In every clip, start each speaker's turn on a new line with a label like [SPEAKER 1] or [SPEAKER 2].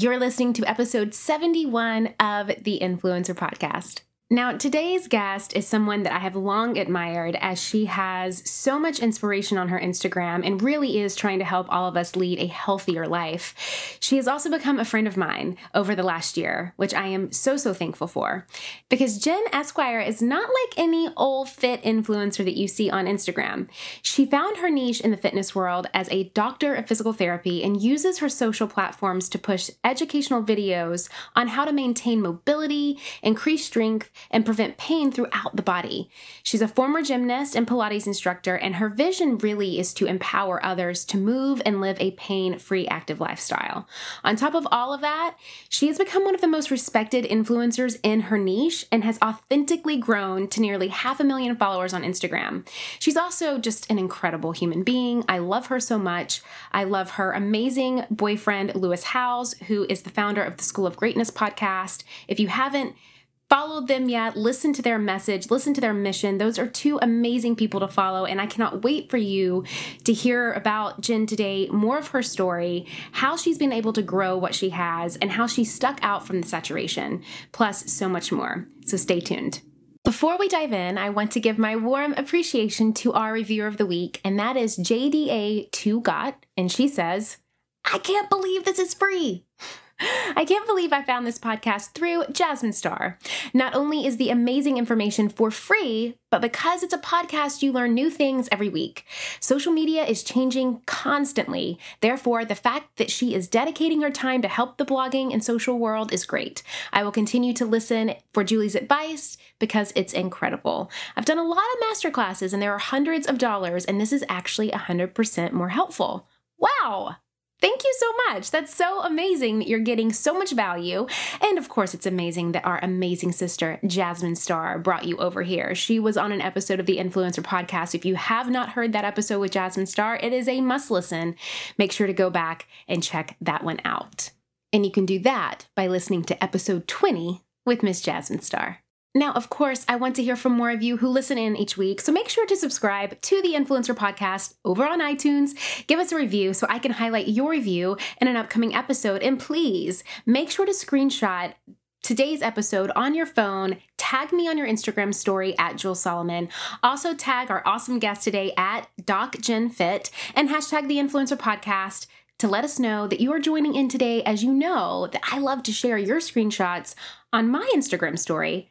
[SPEAKER 1] You're listening to episode 71 of the Influencer Podcast. Now, today's guest is someone that I have long admired as she has so much inspiration on her Instagram and really is trying to help all of us lead a healthier life. She has also become a friend of mine over the last year, which I am so, so thankful for. Because Jen Esquer is not like any old fit influencer that you see on Instagram. She found her niche in the fitness world as a doctor of physical therapy and uses her social platforms to push educational videos on how to maintain mobility, increase strength, and prevent pain throughout the body. She's a former gymnast and Pilates instructor, and her vision really is to empower others to move and live a pain free active lifestyle. On top of all of that, she has become one of the most respected influencers in her niche and has authentically grown to nearly half a million followers on Instagram. She's also just an incredible human being. I love her so much. I love her amazing boyfriend, Lewis Howes, who is the founder of the School of Greatness podcast. If you haven't, followed them yet, listen to their message, listen to their mission. Those are two amazing people to follow. And I cannot wait for you to hear about Jen today, more of her story, how she's been able to grow what she has, and how she stuck out from the saturation, plus so much more. So stay tuned. Before we dive in, I want to give my warm appreciation to our reviewer of the week, and that is JDA2Got. And she says, I can't believe this is free. I can't believe I found this podcast through Jasmine Star. Not only is the amazing information for free, but because it's a podcast, you learn new things every week. Social media is changing constantly. Therefore, the fact that she is dedicating her time to help the blogging and social world is great. I will continue to listen for Julie's advice because it's incredible. I've done a lot of masterclasses and there are hundreds of dollars, and this is actually 100% more helpful. Wow! Thank you so much. That's so amazing that you're getting so much value. And of course, it's amazing that our amazing sister, Jasmine Star, brought you over here. She was on an episode of the Influencer Podcast. If you have not heard that episode with Jasmine Star, it is a must listen. Make sure to go back and check that one out. And you can do that by listening to episode 20 with Miss Jasmine Star. Now, of course, I want to hear from more of you who listen in each week, so make sure to subscribe to the Influencer Podcast over on iTunes. Give us a review so I can highlight your review in an upcoming episode. And please make sure to screenshot today's episode on your phone. Tag me on your Instagram story at Jewel Solomon. Also, tag our awesome guest today at DocJenFit and hashtag the Influencer Podcast to let us know that you are joining in today, as you know that I love to share your screenshots on my Instagram story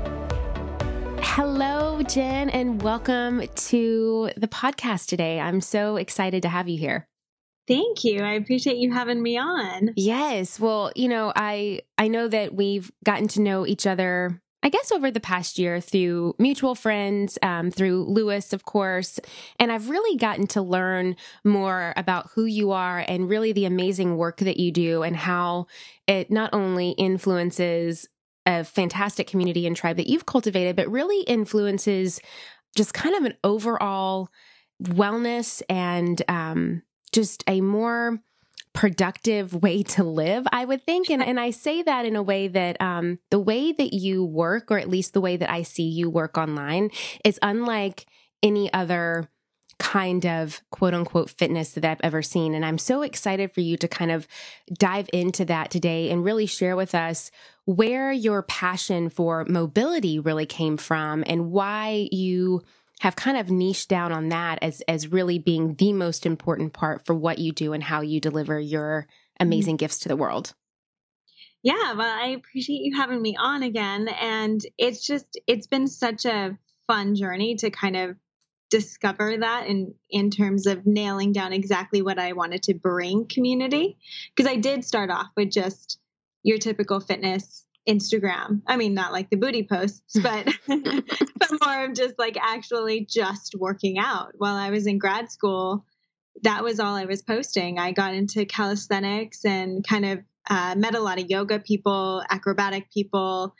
[SPEAKER 1] Hello, Jen, and welcome to the podcast today. I'm so excited to have you here.
[SPEAKER 2] Thank you. I appreciate you having me on.
[SPEAKER 1] Yes. Well, you know, I I know that we've gotten to know each other I guess over the past year through mutual friends, um, through Lewis, of course. And I've really gotten to learn more about who you are and really the amazing work that you do and how it not only influences a fantastic community and tribe that you've cultivated, but really influences just kind of an overall wellness and um, just a more productive way to live, I would think. And, and I say that in a way that um, the way that you work, or at least the way that I see you work online, is unlike any other kind of quote unquote fitness that I've ever seen. And I'm so excited for you to kind of dive into that today and really share with us where your passion for mobility really came from and why you have kind of niched down on that as as really being the most important part for what you do and how you deliver your amazing mm-hmm. gifts to the world.
[SPEAKER 2] Yeah, well, I appreciate you having me on again and it's just it's been such a fun journey to kind of discover that in in terms of nailing down exactly what I wanted to bring community because I did start off with just your typical fitness Instagram. I mean, not like the booty posts, but but more of just like actually just working out. While I was in grad school, that was all I was posting. I got into calisthenics and kind of uh, met a lot of yoga people, acrobatic people,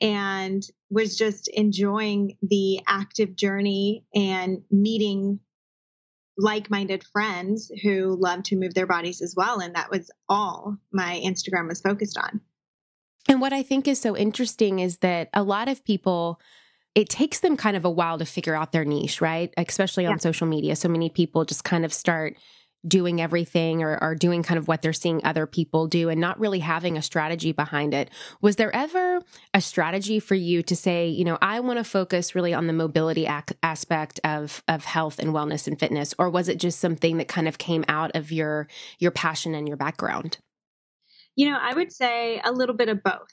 [SPEAKER 2] and was just enjoying the active journey and meeting like minded friends who love to move their bodies as well. And that was all my Instagram was focused on.
[SPEAKER 1] And what I think is so interesting is that a lot of people, it takes them kind of a while to figure out their niche, right? Especially on yeah. social media. So many people just kind of start doing everything or, or doing kind of what they're seeing other people do and not really having a strategy behind it. Was there ever a strategy for you to say, you know, I want to focus really on the mobility ac- aspect of of health and wellness and fitness, or was it just something that kind of came out of your your passion and your background?
[SPEAKER 2] You know, I would say a little bit of both.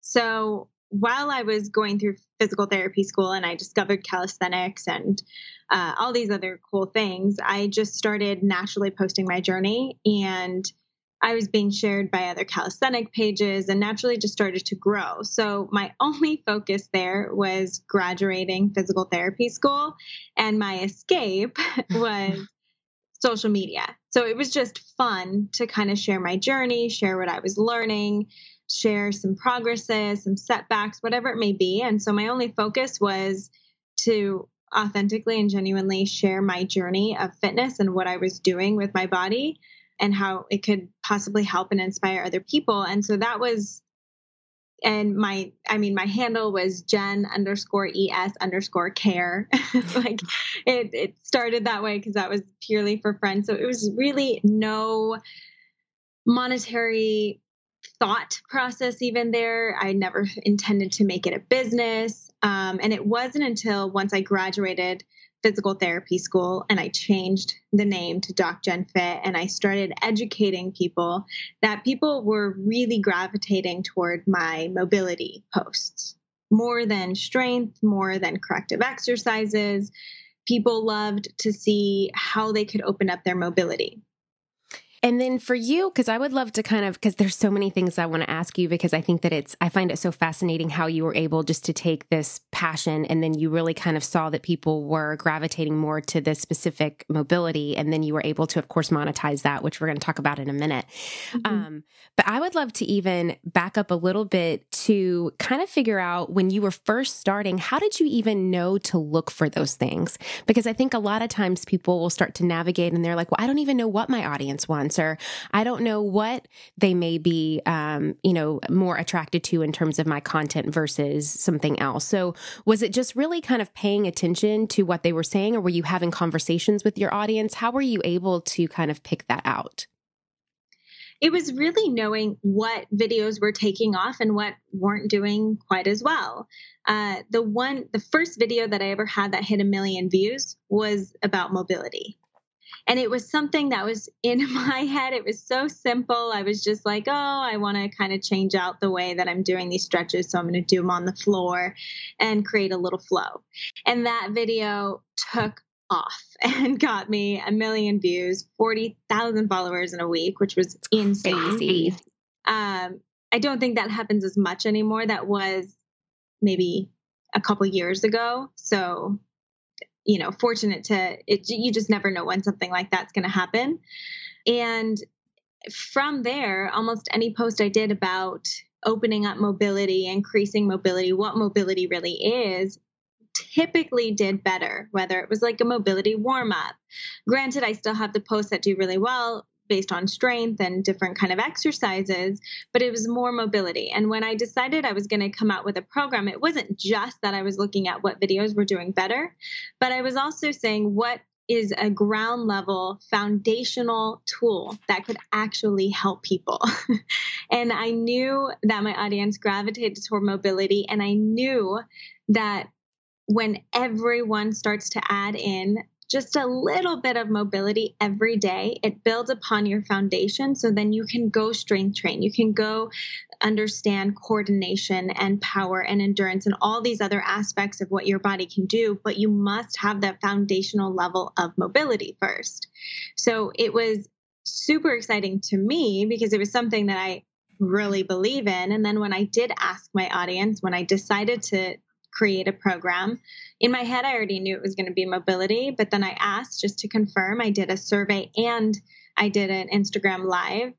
[SPEAKER 2] So while I was going through physical therapy school and I discovered calisthenics and uh, all these other cool things, I just started naturally posting my journey and I was being shared by other calisthenic pages and naturally just started to grow. So my only focus there was graduating physical therapy school and my escape was social media. So it was just fun to kind of share my journey, share what I was learning, share some progresses, some setbacks, whatever it may be. And so my only focus was to authentically and genuinely share my journey of fitness and what I was doing with my body and how it could possibly help and inspire other people. And so that was and my i mean my handle was jen underscore es underscore care like it, it started that way because that was purely for friends so it was really no monetary thought process even there. I never intended to make it a business. Um, and it wasn't until once I graduated physical therapy school and I changed the name to Doc Jen Fit and I started educating people that people were really gravitating toward my mobility posts more than strength, more than corrective exercises. People loved to see how they could open up their mobility.
[SPEAKER 1] And then for you, because I would love to kind of, because there's so many things I want to ask you, because I think that it's, I find it so fascinating how you were able just to take this passion and then you really kind of saw that people were gravitating more to this specific mobility. And then you were able to, of course, monetize that, which we're going to talk about in a minute. Mm-hmm. Um, but I would love to even back up a little bit to kind of figure out when you were first starting, how did you even know to look for those things? Because I think a lot of times people will start to navigate and they're like, well, I don't even know what my audience wants answer. I don't know what they may be, um, you know, more attracted to in terms of my content versus something else. So was it just really kind of paying attention to what they were saying, or were you having conversations with your audience? How were you able to kind of pick that out?
[SPEAKER 2] it was really knowing what videos were taking off and what weren't doing quite as well. Uh, the one, the first video that I ever had that hit a million views was about mobility. And it was something that was in my head. It was so simple. I was just like, oh, I want to kind of change out the way that I'm doing these stretches. So I'm going to do them on the floor and create a little flow. And that video took off and got me a million views, 40,000 followers in a week, which was insane. Um, I don't think that happens as much anymore. That was maybe a couple years ago. So you know fortunate to it you just never know when something like that's going to happen. And from there almost any post i did about opening up mobility increasing mobility what mobility really is typically did better whether it was like a mobility warm up granted i still have the posts that do really well based on strength and different kind of exercises but it was more mobility and when i decided i was going to come out with a program it wasn't just that i was looking at what videos were doing better but i was also saying what is a ground level foundational tool that could actually help people. and I knew that my audience gravitated toward mobility, and I knew that when everyone starts to add in just a little bit of mobility every day, it builds upon your foundation. So then you can go strength train. You can go understand coordination and power and endurance and all these other aspects of what your body can do. But you must have that foundational level of mobility first. So it was super exciting to me because it was something that I really believe in. And then when I did ask my audience, when I decided to create a program. In my head, I already knew it was going to be mobility, but then I asked just to confirm. I did a survey and I did an Instagram live.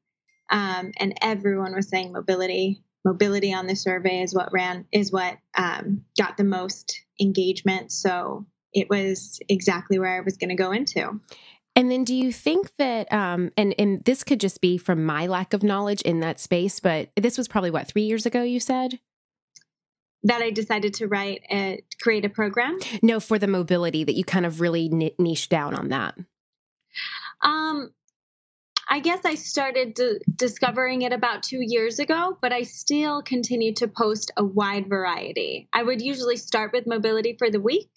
[SPEAKER 2] um, and everyone was saying mobility. Mobility on the survey is what ran is what um, got the most engagement. So it was exactly where I was going to go into.
[SPEAKER 1] And then, do you think that, um, and and this could just be from my lack of knowledge in that space, but this was probably what three years ago you said
[SPEAKER 2] that I decided to write and create a program.
[SPEAKER 1] No, for the mobility that you kind of really niche down on that.
[SPEAKER 2] Um, I guess I started discovering it about two years ago, but I still continue to post a wide variety. I would usually start with mobility for the week,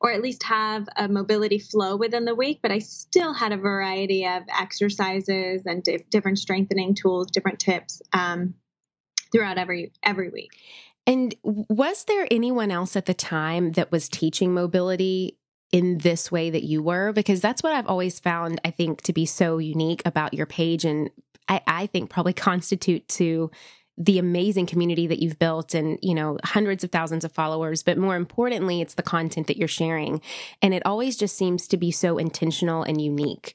[SPEAKER 2] or at least have a mobility flow within the week, but I still had a variety of exercises and di- different strengthening tools, different tips um, throughout every every week.
[SPEAKER 1] And was there anyone else at the time that was teaching mobility in this way that you were? Because that's what I've always found I think to be so unique about your page and I, I think probably constitute to the amazing community that you've built and you know hundreds of thousands of followers but more importantly it's the content that you're sharing. And it always just seems to be so intentional and unique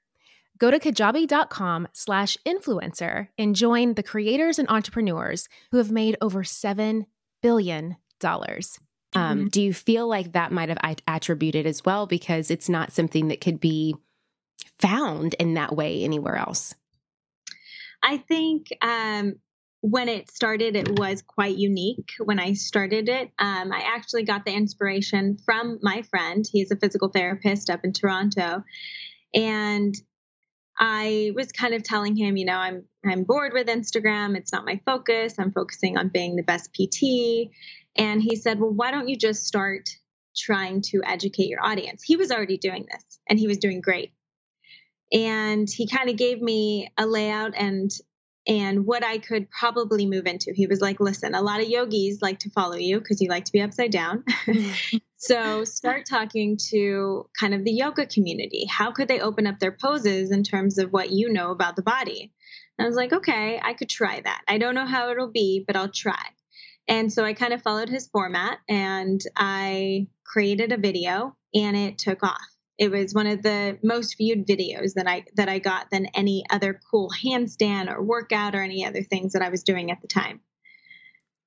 [SPEAKER 3] Go to kajabi.com slash influencer and join the creators and entrepreneurs who have made over $7 billion. Um,
[SPEAKER 1] mm-hmm. Do you feel like that might have attributed as well because it's not something that could be found in that way anywhere else?
[SPEAKER 2] I think um, when it started, it was quite unique. When I started it, um, I actually got the inspiration from my friend. He's a physical therapist up in Toronto. And I was kind of telling him, you know, I'm I'm bored with Instagram. It's not my focus. I'm focusing on being the best PT. And he said, "Well, why don't you just start trying to educate your audience?" He was already doing this and he was doing great. And he kind of gave me a layout and and what I could probably move into. He was like, listen, a lot of yogis like to follow you because you like to be upside down. Mm-hmm. so start talking to kind of the yoga community. How could they open up their poses in terms of what you know about the body? And I was like, okay, I could try that. I don't know how it'll be, but I'll try. And so I kind of followed his format and I created a video and it took off. It was one of the most viewed videos that I that I got than any other cool handstand or workout or any other things that I was doing at the time.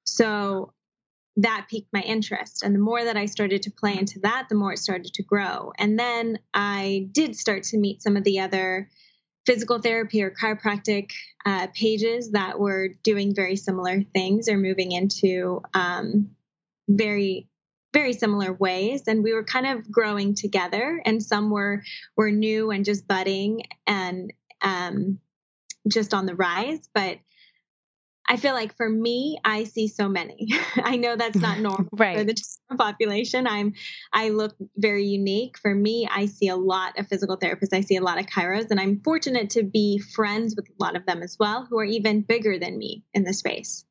[SPEAKER 2] So that piqued my interest. And the more that I started to play into that, the more it started to grow. And then I did start to meet some of the other physical therapy or chiropractic uh, pages that were doing very similar things or moving into um, very very similar ways and we were kind of growing together and some were were new and just budding and um, just on the rise but I feel like for me, I see so many. I know that's not normal
[SPEAKER 3] right.
[SPEAKER 2] for the population. I'm I look very unique. For me, I see a lot of physical therapists. I see a lot of chiros, and I'm fortunate to be friends with a lot of them as well, who are even bigger than me in the space.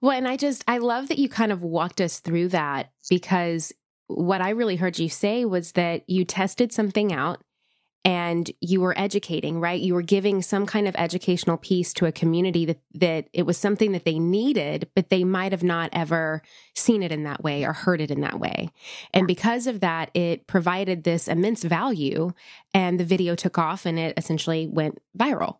[SPEAKER 1] Well, and I just I love that you kind of walked us through that because what I really heard you say was that you tested something out and you were educating, right? You were giving some kind of educational piece to a community that, that it was something that they needed, but they might have not ever seen it in that way or heard it in that way. And because of that, it provided this immense value and the video took off and it essentially went viral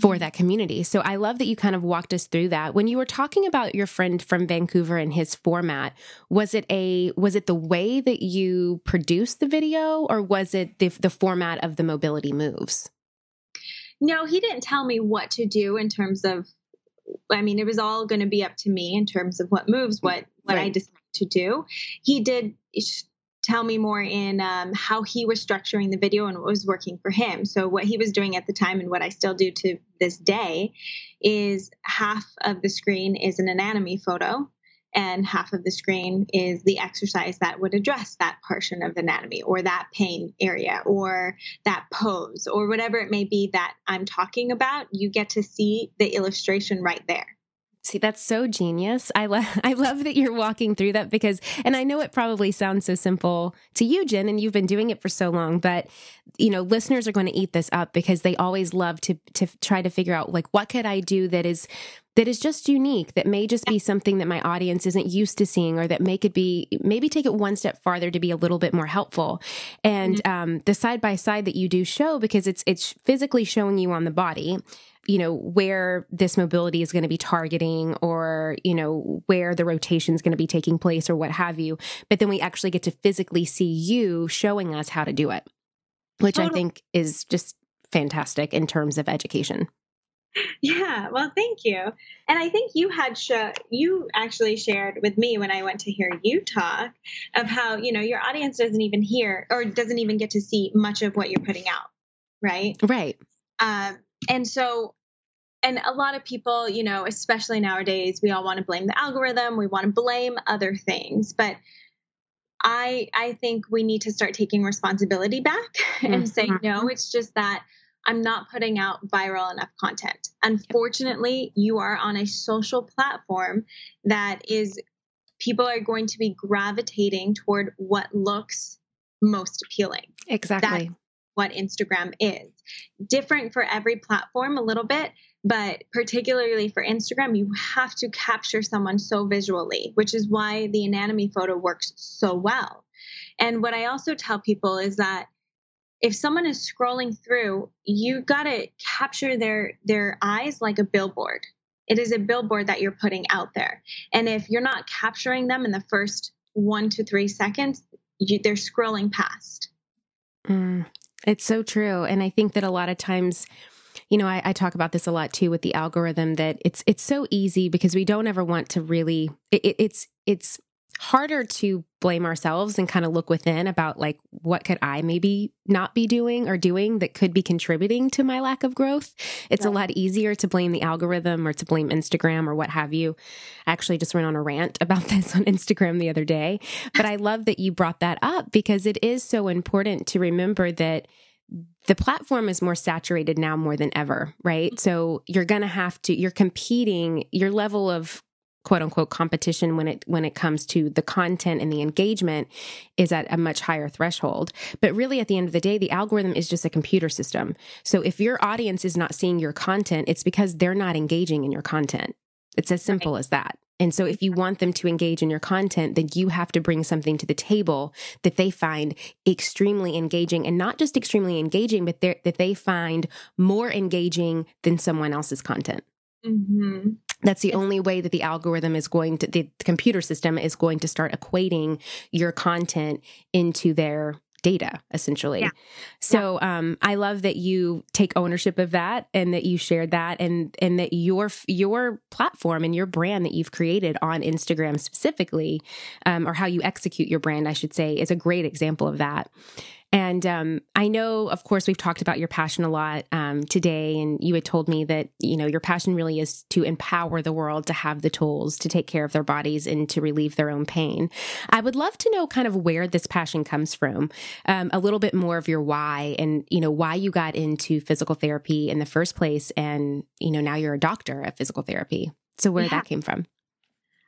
[SPEAKER 1] for mm-hmm. that community. So I love that you kind of walked us through that. When you were talking about your friend from Vancouver and his format, was it a was it the way that you produced the video or was it the the format of the mobility moves?
[SPEAKER 2] No, he didn't tell me what to do in terms of I mean, it was all going to be up to me in terms of what moves, what what right. I decided to do. He did tell me more in um, how he was structuring the video and what was working for him. So, what he was doing at the time and what I still do to this day is half of the screen is an anatomy photo, and half of the screen is the exercise that would address that portion of anatomy or that pain area or that pose or whatever it may be that I'm talking about. You get to see the illustration right there.
[SPEAKER 1] See, that's so genius. I love I love that you're walking through that because and I know it probably sounds so simple to you, Jen, and you've been doing it for so long, but you know, listeners are going to eat this up because they always love to to try to figure out like what could I do that is that is just unique that may just be something that my audience isn't used to seeing or that may could be maybe take it one step farther to be a little bit more helpful and mm-hmm. um, the side by side that you do show because it's it's physically showing you on the body you know, where this mobility is going to be targeting or, you know, where the rotation is going to be taking place or what have you. But then we actually get to physically see you showing us how to do it, which totally. I think is just fantastic in terms of education.
[SPEAKER 2] Yeah, well, thank you. And I think you had show you actually shared with me when I went to hear you talk of how you know your audience doesn't even hear or doesn't even get to see much of what you're putting out, right?
[SPEAKER 1] Right.
[SPEAKER 2] Um, and so and a lot of people, you know, especially nowadays, we all want to blame the algorithm, we want to blame other things, but I I think we need to start taking responsibility back and mm-hmm. say no, it's just that I'm not putting out viral enough content. Unfortunately, you are on a social platform that is people are going to be gravitating toward what looks most appealing.
[SPEAKER 1] Exactly.
[SPEAKER 2] That's what Instagram is. Different for every platform a little bit, but particularly for Instagram, you have to capture someone so visually, which is why the anatomy photo works so well. And what I also tell people is that if someone is scrolling through, you got to capture their their eyes like a billboard. It is a billboard that you're putting out there. And if you're not capturing them in the first 1 to 3 seconds, you, they're scrolling past.
[SPEAKER 1] Mm, it's so true. And I think that a lot of times, you know, I, I, talk about this a lot too with the algorithm that it's it's so easy because we don't ever want to really it, it's it's harder to blame ourselves and kind of look within about like what could I maybe not be doing or doing that could be contributing to my lack of growth. It's right. a lot easier to blame the algorithm or to blame Instagram or what have you. I actually just went on a rant about this on Instagram the other day, but I love that you brought that up because it is so important to remember that the platform is more saturated now more than ever, right? Mm-hmm. So you're going to have to you're competing your level of quote unquote competition when it when it comes to the content and the engagement is at a much higher threshold but really at the end of the day the algorithm is just a computer system so if your audience is not seeing your content it's because they're not engaging in your content it's as simple right. as that And so if you want them to engage in your content, then you have to bring something to the table that they find extremely engaging and not just extremely engaging, but that they find more engaging than someone else's content. Mm-hmm. That's the only way that the algorithm is going to, the computer system is going to start equating your content into their data essentially. Yeah. So yeah. um I love that you take ownership of that and that you shared that and and that your your platform and your brand that you've created on Instagram specifically um or how you execute your brand I should say is a great example of that. And um, I know, of course, we've talked about your passion a lot um, today, and you had told me that you know your passion really is to empower the world to have the tools to take care of their bodies and to relieve their own pain. I would love to know kind of where this passion comes from, um, a little bit more of your why, and you know why you got into physical therapy in the first place, and you know now you're a doctor of physical therapy. So where yeah. that came from?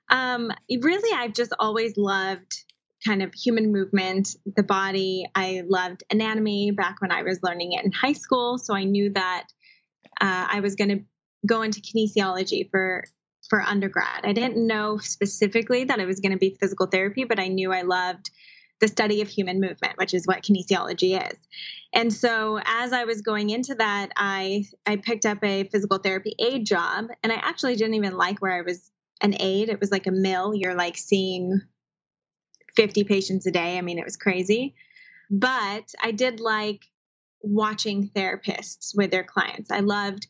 [SPEAKER 2] Um, really, I've just always loved kind of human movement, the body. I loved anatomy back when I was learning it in high school, so I knew that uh, I was going to go into kinesiology for for undergrad. I didn't know specifically that it was going to be physical therapy, but I knew I loved the study of human movement, which is what kinesiology is. And so as I was going into that, I I picked up a physical therapy aide job, and I actually didn't even like where I was an aide. It was like a mill. You're like seeing 50 patients a day. I mean, it was crazy. But I did like watching therapists with their clients. I loved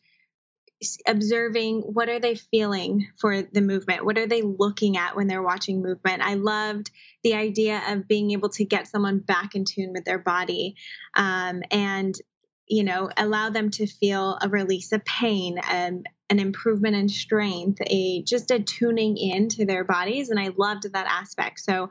[SPEAKER 2] observing what are they feeling for the movement what are they looking at when they're watching movement i loved the idea of being able to get someone back in tune with their body um, and you know allow them to feel a release of pain um, an improvement in strength a just a tuning in to their bodies and i loved that aspect so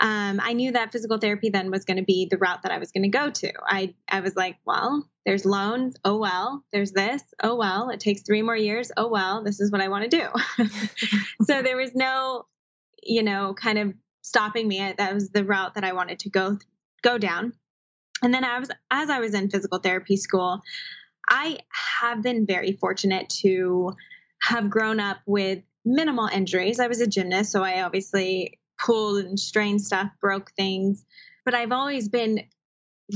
[SPEAKER 2] um, I knew that physical therapy then was going to be the route that I was going to go to. I, I was like, well, there's loans. Oh, well, there's this. Oh, well, it takes three more years. Oh, well, this is what I want to do. so there was no, you know, kind of stopping me. That was the route that I wanted to go, go down. And then I was, as I was in physical therapy school, I have been very fortunate to have grown up with minimal injuries. I was a gymnast, so I obviously pulled and strained stuff, broke things. But I've always been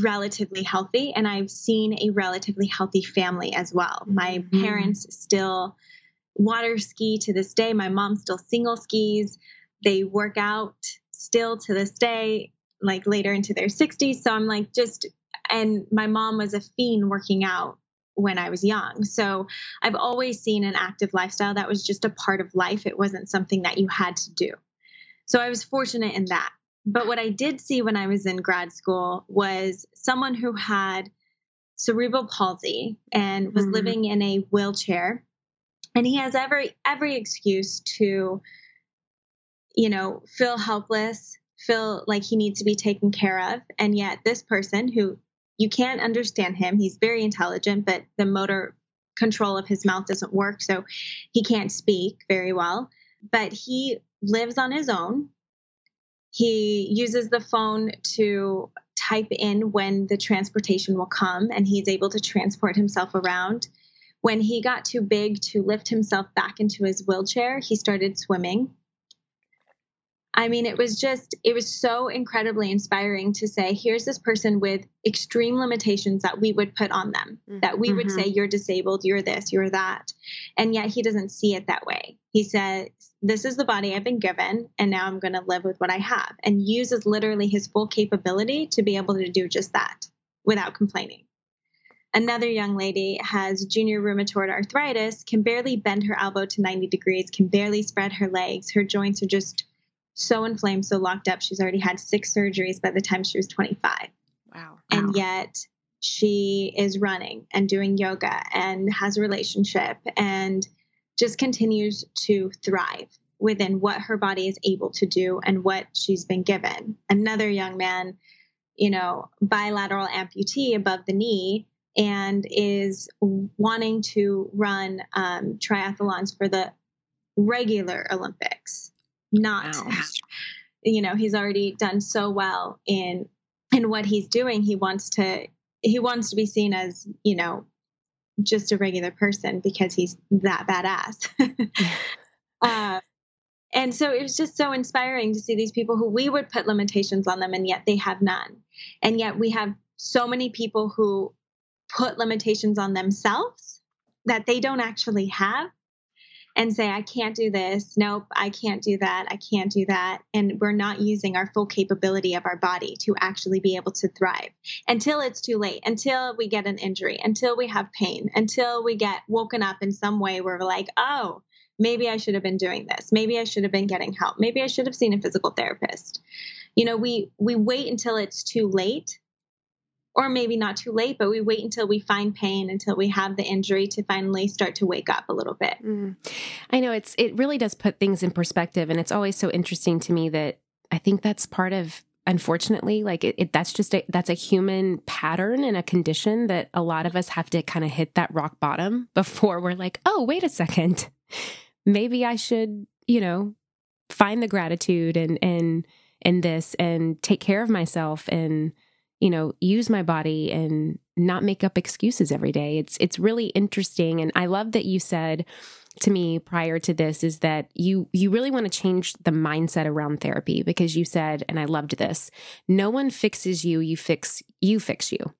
[SPEAKER 2] relatively healthy and I've seen a relatively healthy family as well. My mm-hmm. parents still water ski to this day. My mom still single skis. They work out still to this day, like later into their 60s. So I'm like, just, and my mom was a fiend working out when I was young. So I've always seen an active lifestyle that was just a part of life. It wasn't something that you had to do. So I was fortunate in that. But what I did see when I was in grad school was someone who had cerebral palsy and was mm-hmm. living in a wheelchair. And he has every every excuse to, you know, feel helpless, feel like he needs to be taken care of. And yet this person who you can't understand him, he's very intelligent, but the motor control of his mouth doesn't work, so he can't speak very well. But he lives on his own. He uses the phone to type in when the transportation will come, and he's able to transport himself around. When he got too big to lift himself back into his wheelchair, he started swimming. I mean, it was just, it was so incredibly inspiring to say, here's this person with extreme limitations that we would put on them, mm-hmm. that we would say, mm-hmm. you're disabled, you're this, you're that. And yet he doesn't see it that way. He says, this is the body I've been given, and now I'm going to live with what I have, and uses literally his full capability to be able to do just that without complaining. Another young lady has junior rheumatoid arthritis, can barely bend her elbow to 90 degrees, can barely spread her legs. Her joints are just so inflamed, so locked up. She's already had six surgeries by the time she was 25.
[SPEAKER 3] Wow.
[SPEAKER 2] And
[SPEAKER 3] wow.
[SPEAKER 2] yet she is running and doing yoga and has a relationship and just continues to thrive within what her body is able to do and what she's been given. Another young man, you know, bilateral amputee above the knee and is wanting to run um, triathlons for the regular Olympics not wow. you know he's already done so well in in what he's doing. He wants to he wants to be seen as you know just a regular person because he's that badass. Uh, and so it was just so inspiring to see these people who we would put limitations on them and yet they have none. And yet we have so many people who put limitations on themselves that they don't actually have and say, I can't do this. Nope, I can't do that. I can't do that. And we're not using our full capability of our body to actually be able to thrive until it's too late, until we get an injury, until we have pain, until we get woken up in some way where we're like, oh, maybe I should have been doing this. Maybe I should have been getting help. Maybe I should have seen a physical therapist. You know, we we wait until it's too late or maybe not too late, but we wait until we find pain, until we have the injury to finally start to wake up a little bit.
[SPEAKER 1] Mm. I know it's it really does put things in perspective, and it's always so interesting to me that I think that's part of unfortunately like it, it, that's just a that's a human pattern and a condition that a lot of us have to kind of hit that rock bottom before we're like oh wait a second maybe i should you know find the gratitude and and in this and take care of myself and you know, use my body and not make up excuses every day. It's it's really interesting and I love that you said to me prior to this is that you you really want to change the mindset around therapy because you said and I loved this, no one fixes you, you fix you fix you.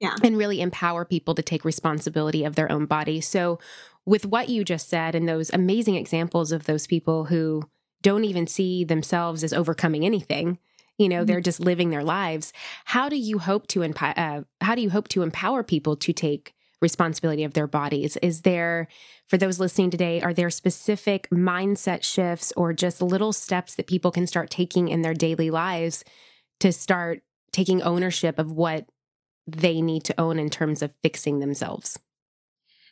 [SPEAKER 2] Yeah.
[SPEAKER 1] And really empower people to take responsibility of their own body. So with what you just said and those amazing examples of those people who don't even see themselves as overcoming anything you know, mm-hmm. they're just living their lives. How do you hope to empower? Uh, how do you hope to empower people to take responsibility of their bodies? Is there, for those listening today, are there specific mindset shifts or just little steps that people can start taking in their daily lives to start taking ownership of what they need to own in terms of fixing themselves?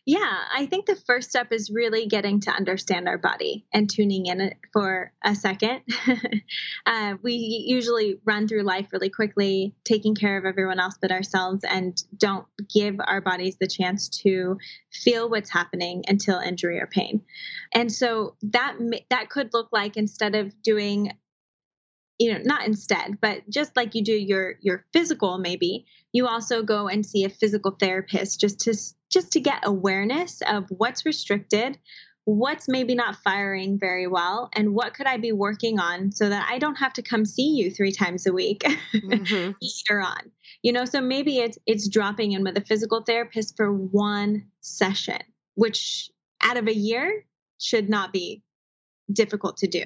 [SPEAKER 2] Yeah, I think the first step is really getting to understand our body and tuning in for a second. uh, we usually run through life really quickly, taking care of everyone else but ourselves, and don't give our bodies the chance to feel what's happening until injury or pain. And so that that could look like instead of doing you know not instead but just like you do your your physical maybe you also go and see a physical therapist just to just to get awareness of what's restricted, what's maybe not firing very well, and what could I be working on so that I don't have to come see you three times a week mm-hmm. later on. You know, so maybe it's it's dropping in with a physical therapist for one session, which out of a year should not be difficult to do.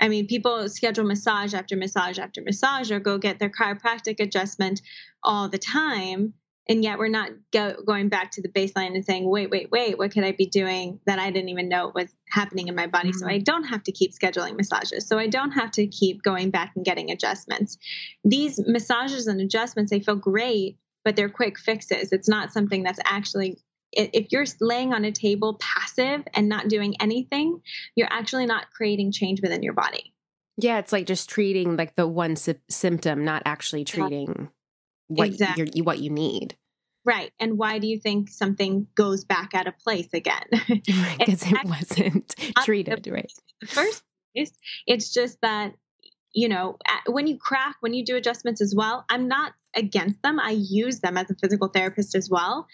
[SPEAKER 2] I mean, people schedule massage after massage after massage or go get their chiropractic adjustment all the time and yet we're not go, going back to the baseline and saying wait wait wait what could i be doing that i didn't even know was happening in my body mm-hmm. so i mm-hmm. don't have to keep scheduling massages so i don't have to keep going back and getting adjustments these massages and adjustments they feel great but they're quick fixes it's not something that's actually if you're laying on a table passive and not doing anything you're actually not creating change within your body
[SPEAKER 1] yeah it's like just treating like the one sy- symptom not actually treating what exactly. you what you need.
[SPEAKER 2] Right. And why do you think something goes back out of place again?
[SPEAKER 1] Because it wasn't treated right.
[SPEAKER 2] first place, it's just that you know when you crack when you do adjustments as well i'm not against them i use them as a physical therapist as well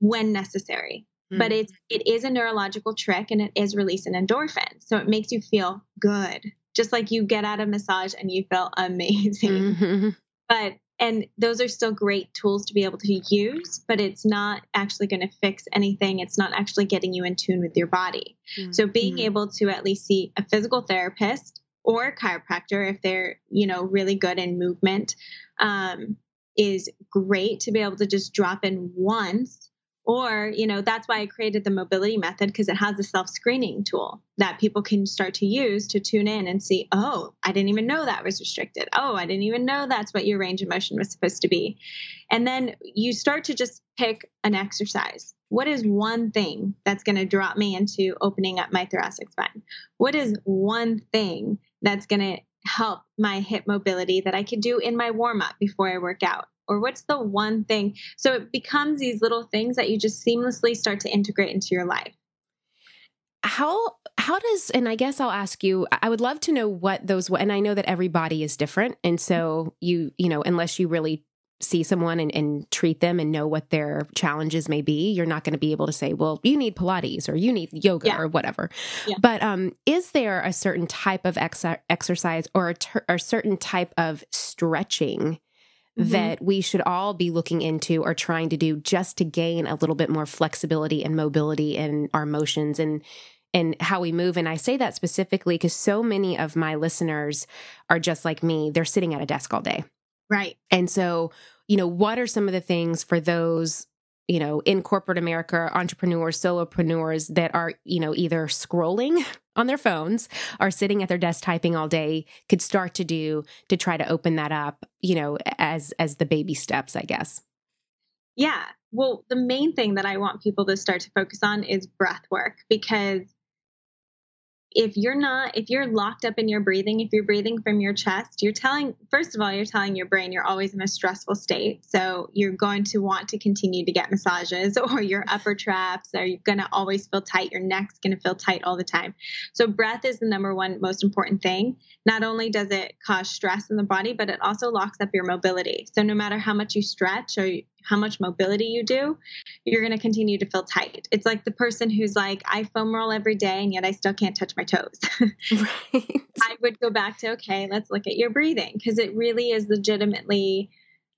[SPEAKER 2] when necessary mm-hmm. but it's it is a neurological trick and it is releasing endorphin so it makes you feel good just like you get out of massage and you feel amazing mm-hmm. but and those are still great tools to be able to use but it's not actually going to fix anything it's not actually getting you in tune with your body mm-hmm. so being mm-hmm. able to at least see a physical therapist or a chiropractor if they're you know really good in movement um, is great to be able to just drop in once or, you know, that's why I created the mobility method because it has a self screening tool that people can start to use to tune in and see, oh, I didn't even know that was restricted. Oh, I didn't even know that's what your range of motion was supposed to be. And then you start to just pick an exercise. What is one thing that's going to drop me into opening up my thoracic spine? What is one thing that's going to help my hip mobility that I could do in my warm up before I work out? Or what's the one thing so it becomes these little things that you just seamlessly start to integrate into your life
[SPEAKER 1] how how does and i guess i'll ask you i would love to know what those and i know that every body is different and so you you know unless you really see someone and, and, treat them and know what their challenges may be, you're not going to be able to say, well, you need Pilates or you need yoga yeah. or whatever. Yeah. But um, is there a certain type of ex- exercise or a, ter- or a certain type of stretching mm-hmm. that we should all be looking into or trying to do just to gain a little bit more flexibility and mobility in our motions and and how we move. And I say that specifically because so many of my listeners are just like me. They're sitting at a desk all day.
[SPEAKER 2] Right.
[SPEAKER 1] And so, you know, what are some of the things for those, you know, in corporate America, entrepreneurs, solopreneurs that are, you know, either scrolling on their phones or sitting at their desk typing all day could start to do to try to open that up, you know, as as the baby steps, I guess.
[SPEAKER 2] Yeah. Well, the main thing that I want people to start to focus on is breath work because if you're not if you're locked up in your breathing if you're breathing from your chest you're telling first of all you're telling your brain you're always in a stressful state. So you're going to want to continue to get massages or your upper traps are going to always feel tight. Your neck's going to feel tight all the time. So breath is the number one most important thing. Not only does it cause stress in the body but it also locks up your mobility. So no matter how much you stretch or how much mobility you do, you're going to continue to feel tight. It's like the person who's like, I foam roll every day and yet I still can't touch my toes. right. I would go back to, okay, let's look at your breathing because it really is legitimately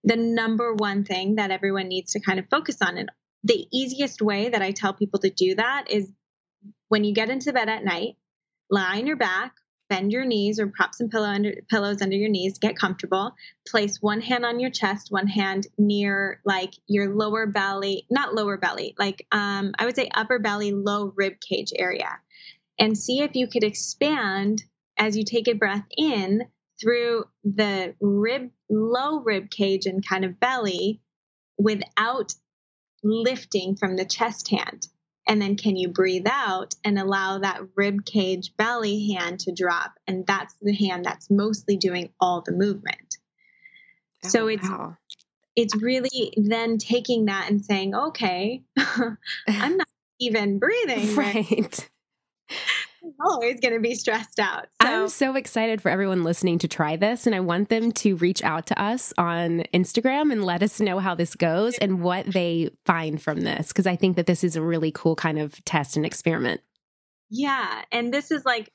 [SPEAKER 2] the number one thing that everyone needs to kind of focus on. And the easiest way that I tell people to do that is when you get into bed at night, lie on your back bend your knees or prop some pillow under, pillows under your knees, get comfortable. Place one hand on your chest, one hand near like your lower belly, not lower belly, like um, I would say upper belly, low rib cage area. And see if you could expand as you take a breath in through the rib, low rib cage and kind of belly without lifting from the chest hand. And then can you breathe out and allow that rib cage belly hand to drop? And that's the hand that's mostly doing all the movement. Oh, so it's wow. it's really then taking that and saying, okay, I'm not even breathing.
[SPEAKER 1] Right
[SPEAKER 2] always going to be stressed out.
[SPEAKER 1] So. I'm so excited for everyone listening to try this, and I want them to reach out to us on Instagram and let us know how this goes and what they find from this, because I think that this is a really cool kind of test and experiment.
[SPEAKER 2] Yeah. And this is like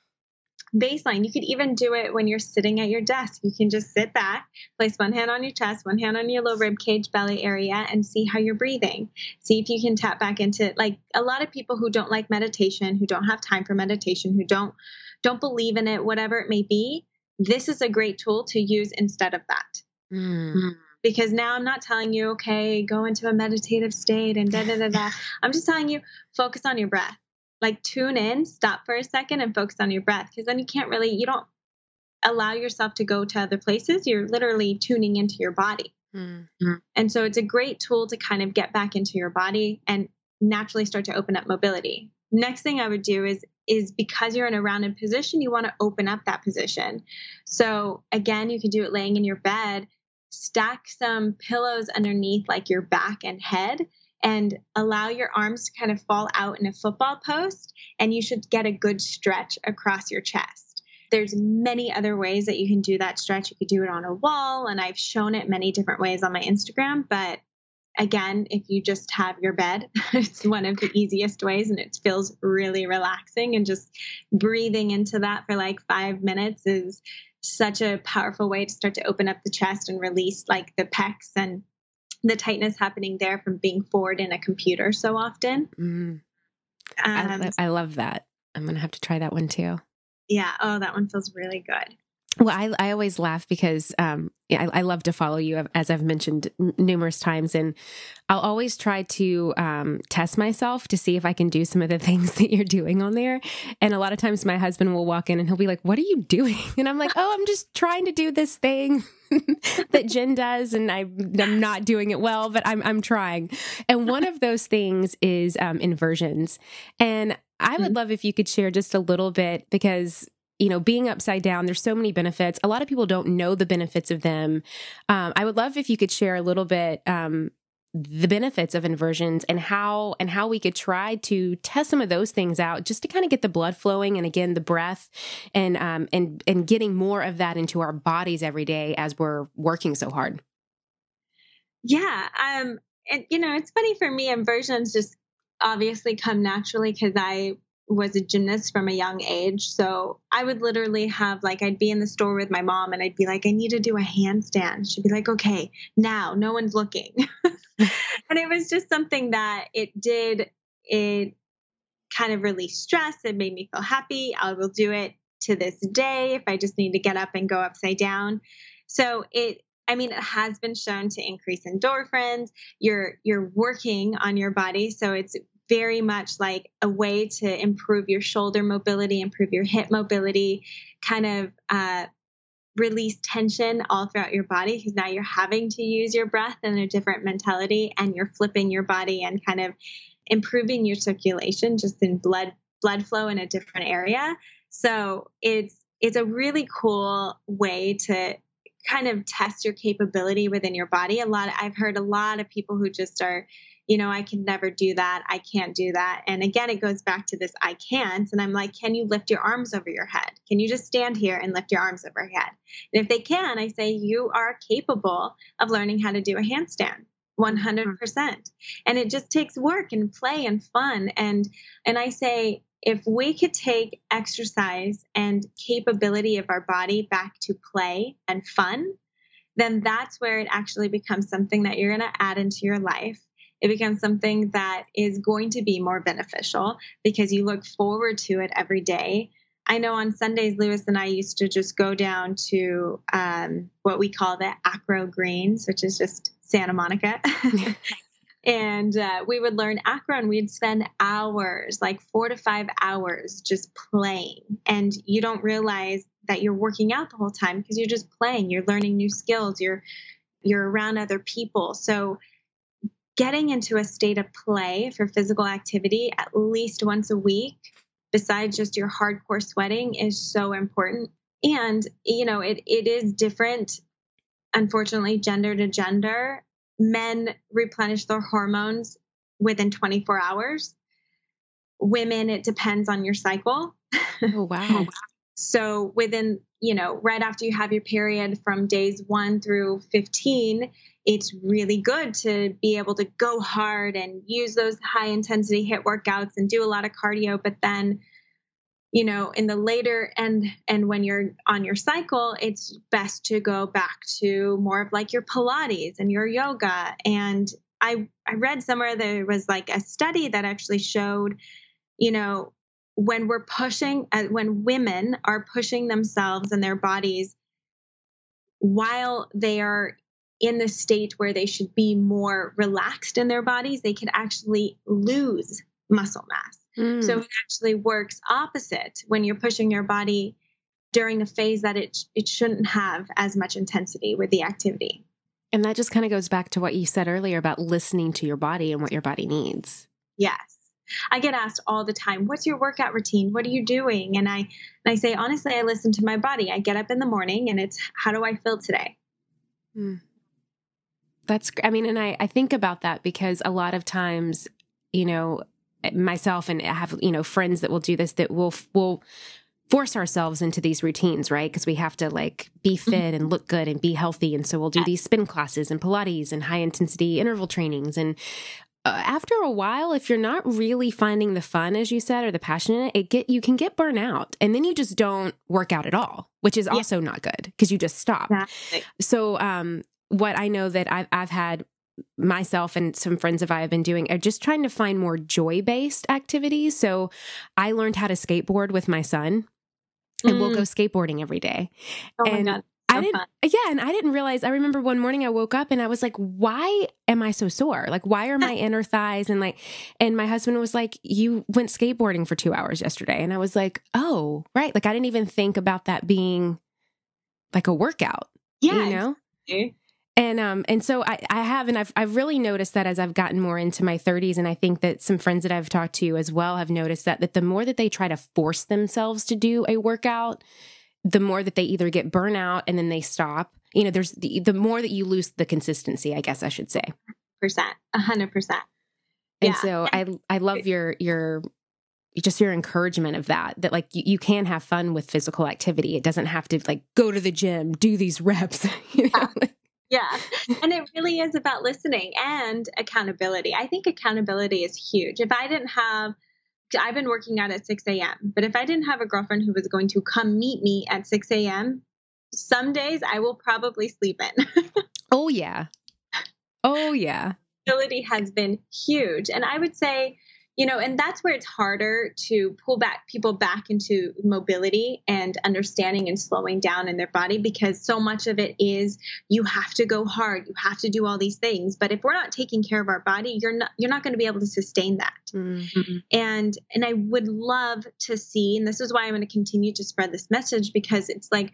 [SPEAKER 2] baseline. You could even do it when you're sitting at your desk. You can just sit back, place one hand on your chest, one hand on your low rib cage belly area, and see how you're breathing. See if you can tap back into like a lot of people who don't like meditation, who don't have time for meditation, who don't don't believe in it, whatever it may be. This is a great tool to use instead of that. Mm. Because now I'm not telling you, okay, go into a meditative state and da da da da. I'm just telling you, focus on your breath like tune in, stop for a second and focus on your breath because then you can't really, you don't allow yourself to go to other places. You're literally tuning into your body. Mm-hmm. And so it's a great tool to kind of get back into your body and naturally start to open up mobility. Next thing I would do is is because you're in a rounded position, you want to open up that position. So again, you can do it laying in your bed, stack some pillows underneath like your back and head and allow your arms to kind of fall out in a football post and you should get a good stretch across your chest. There's many other ways that you can do that stretch. You could do it on a wall and i've shown it many different ways on my instagram but again if you just have your bed it's one of the easiest ways and it feels really relaxing and just breathing into that for like five minutes is such a powerful way to start to open up the chest and release like the pecs and the tightness happening there from being forward in a computer so often.
[SPEAKER 1] Mm. Um, I, I love that. I'm going to have to try that one too.
[SPEAKER 2] Yeah. Oh, that one feels really good.
[SPEAKER 1] Well, I, I always laugh because um, I, I, love to follow you, as I've mentioned numerous times, and I'll always try to um, test myself to see if I can do some of the things that you're doing on there. And a lot of times, my husband will walk in and he'll be like, "What are you doing?" And I'm like, "Oh, I'm just trying to do this thing that Jen does, and I, am not doing it well, but I'm I'm trying." And one of those things is um, inversions, and I would mm-hmm. love if you could share just a little bit because you know, being upside down, there's so many benefits. A lot of people don't know the benefits of them. Um, I would love if you could share a little bit um, the benefits of inversions and how and how we could try to test some of those things out just to kind of get the blood flowing and again the breath and um, and and getting more of that into our bodies every day as we're working so hard.
[SPEAKER 2] Yeah. Um, and you know, it's funny for me, inversions just obviously come naturally because I was a gymnast from a young age. So I would literally have like I'd be in the store with my mom and I'd be like, I need to do a handstand. She'd be like, Okay, now no one's looking. and it was just something that it did it kind of release stress. It made me feel happy. I will do it to this day if I just need to get up and go upside down. So it I mean, it has been shown to increase endorphins. You're you're working on your body, so it's very much like a way to improve your shoulder mobility, improve your hip mobility, kind of uh, release tension all throughout your body because now you're having to use your breath in a different mentality and you're flipping your body and kind of improving your circulation just in blood blood flow in a different area. So it's it's a really cool way to kind of test your capability within your body. A lot of, I've heard a lot of people who just are you know, I can never do that. I can't do that. And again, it goes back to this I can't. And I'm like, can you lift your arms over your head? Can you just stand here and lift your arms over your head? And if they can, I say, you are capable of learning how to do a handstand. 100% and it just takes work and play and fun and and i say if we could take exercise and capability of our body back to play and fun then that's where it actually becomes something that you're going to add into your life it becomes something that is going to be more beneficial because you look forward to it every day. I know on Sundays, Lewis and I used to just go down to um, what we call the Acro Greens, which is just Santa Monica. and uh, we would learn acro and we'd spend hours like four to five hours just playing and you don't realize that you're working out the whole time because you're just playing you're learning new skills you're you're around other people so getting into a state of play for physical activity at least once a week, besides just your hardcore sweating, is so important. And, you know, it, it is different, unfortunately, gender to gender. Men replenish their hormones within 24 hours. Women, it depends on your cycle.
[SPEAKER 3] Oh, wow.
[SPEAKER 2] so within, you know, right after you have your period from days one through 15, it's really good to be able to go hard and use those high intensity HIIT workouts and do a lot of cardio. But then you know in the later and and when you're on your cycle it's best to go back to more of like your pilates and your yoga. And i i read somewhere there was like a study that actually showed you know when we're pushing uh, when women are pushing themselves and their bodies while they are in the state where they should be more relaxed in their bodies, they can actually lose muscle mass. Mm. So it actually works opposite when you're pushing your body during a phase that it it shouldn't have as much intensity with the activity.
[SPEAKER 1] And that just kind of goes back to what you said earlier about listening to your body and what your body needs.
[SPEAKER 2] Yes. I get asked all the time, "What's your workout routine? What are you doing?" And I and I say honestly, I listen to my body. I get up in the morning and it's how do I feel today?
[SPEAKER 1] Mm. That's, I mean, and I, I think about that because a lot of times, you know, myself and I have, you know, friends that will do this that will, will force ourselves into these routines, right? Because we have to like be mm-hmm. fit and look good and be healthy. And so we'll do these spin classes and Pilates and high intensity interval trainings. And after a while, if you're not really finding the fun, as you said, or the passion in it, it get you can get burnout, and then you just don't work out at all, which is also yeah. not good because you just stop. Exactly. So, um, what I know that I've, I've had myself and some friends of I have been doing are just trying to find more joy based activities. So I learned how to skateboard with my son and mm. we'll go mm. skateboarding every day.
[SPEAKER 2] Oh and
[SPEAKER 1] I didn't, fun. yeah, and I didn't realize. I remember one morning I woke up and I was like, "Why am I so sore? Like, why are my inner thighs?" And like, and my husband was like, "You went skateboarding for two hours yesterday," and I was like, "Oh, right." Like, I didn't even think about that being like a workout.
[SPEAKER 2] Yeah,
[SPEAKER 1] you know. Exactly. And um and so I, I have and I've I've really noticed that as I've gotten more into my 30s and I think that some friends that I've talked to as well have noticed that that the more that they try to force themselves to do a workout, the more that they either get burnout and then they stop. You know, there's the, the more that you lose the consistency, I guess I should say.
[SPEAKER 2] Percent, a hundred percent.
[SPEAKER 1] And so I I love your your just your encouragement of that that like you, you, can have fun with physical activity it doesn't have to like go to the gym do these reps you know?
[SPEAKER 2] yeah. And it really is about listening and accountability. I think accountability is huge. If I didn't have, I've been working out at 6 a.m., but if I didn't have a girlfriend who was going to come meet me at 6 a.m., some days I will probably sleep in.
[SPEAKER 1] oh, yeah. Oh, yeah.
[SPEAKER 2] Accountability has been huge. And I would say, you know and that's where it's harder to pull back people back into mobility and understanding and slowing down in their body because so much of it is you have to go hard you have to do all these things but if we're not taking care of our body you're not you're not going to be able to sustain that mm-hmm. and and i would love to see and this is why i'm going to continue to spread this message because it's like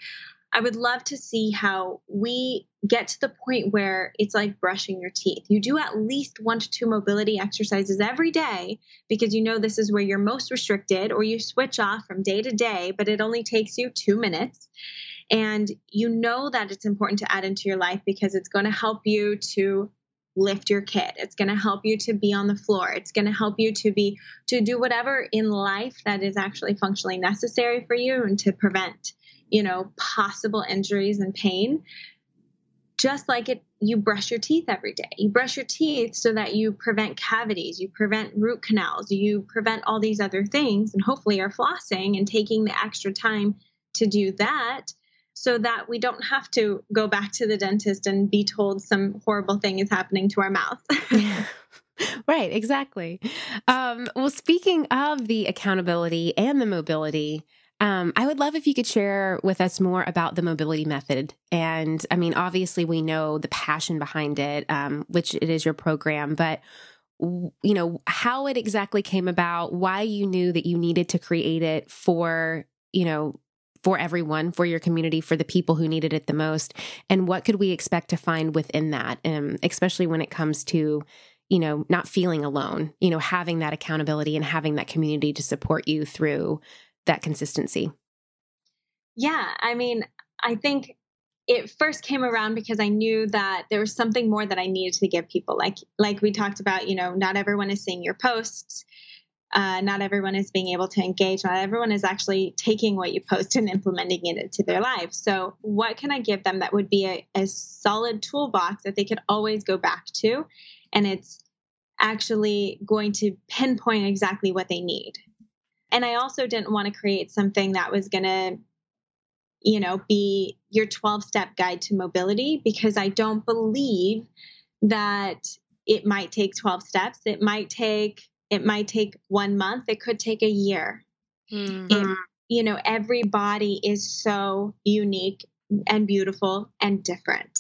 [SPEAKER 2] I would love to see how we get to the point where it's like brushing your teeth. You do at least one to two mobility exercises every day because you know this is where you're most restricted, or you switch off from day to day, but it only takes you two minutes. And you know that it's important to add into your life because it's going to help you to lift your kid. It's going to help you to be on the floor. It's going to help you to be to do whatever in life that is actually functionally necessary for you and to prevent you know, possible injuries and pain. Just like it, you brush your teeth every day. You brush your teeth so that you prevent cavities, you prevent root canals, you prevent all these other things, and hopefully are flossing and taking the extra time to do that so that we don't have to go back to the dentist and be told some horrible thing is happening to our mouth.
[SPEAKER 1] right, exactly. Um, well, speaking of the accountability and the mobility, um, I would love if you could share with us more about the mobility method. And I mean, obviously, we know the passion behind it, um, which it is your program, but you know how it exactly came about, why you knew that you needed to create it for you know for everyone, for your community, for the people who needed it the most, and what could we expect to find within that, um, especially when it comes to you know not feeling alone, you know having that accountability and having that community to support you through that consistency?
[SPEAKER 2] Yeah, I mean, I think it first came around because I knew that there was something more that I needed to give people. Like like we talked about, you know, not everyone is seeing your posts. Uh, not everyone is being able to engage. Not everyone is actually taking what you post and implementing it into their lives. So, what can I give them that would be a, a solid toolbox that they could always go back to? And it's actually going to pinpoint exactly what they need. And I also didn't want to create something that was going to, you know, be your 12 step guide to mobility because I don't believe that it might take 12 steps. It might take, it might take one month. It could take a year. Mm-hmm. It, you know, every body is so unique and beautiful and different.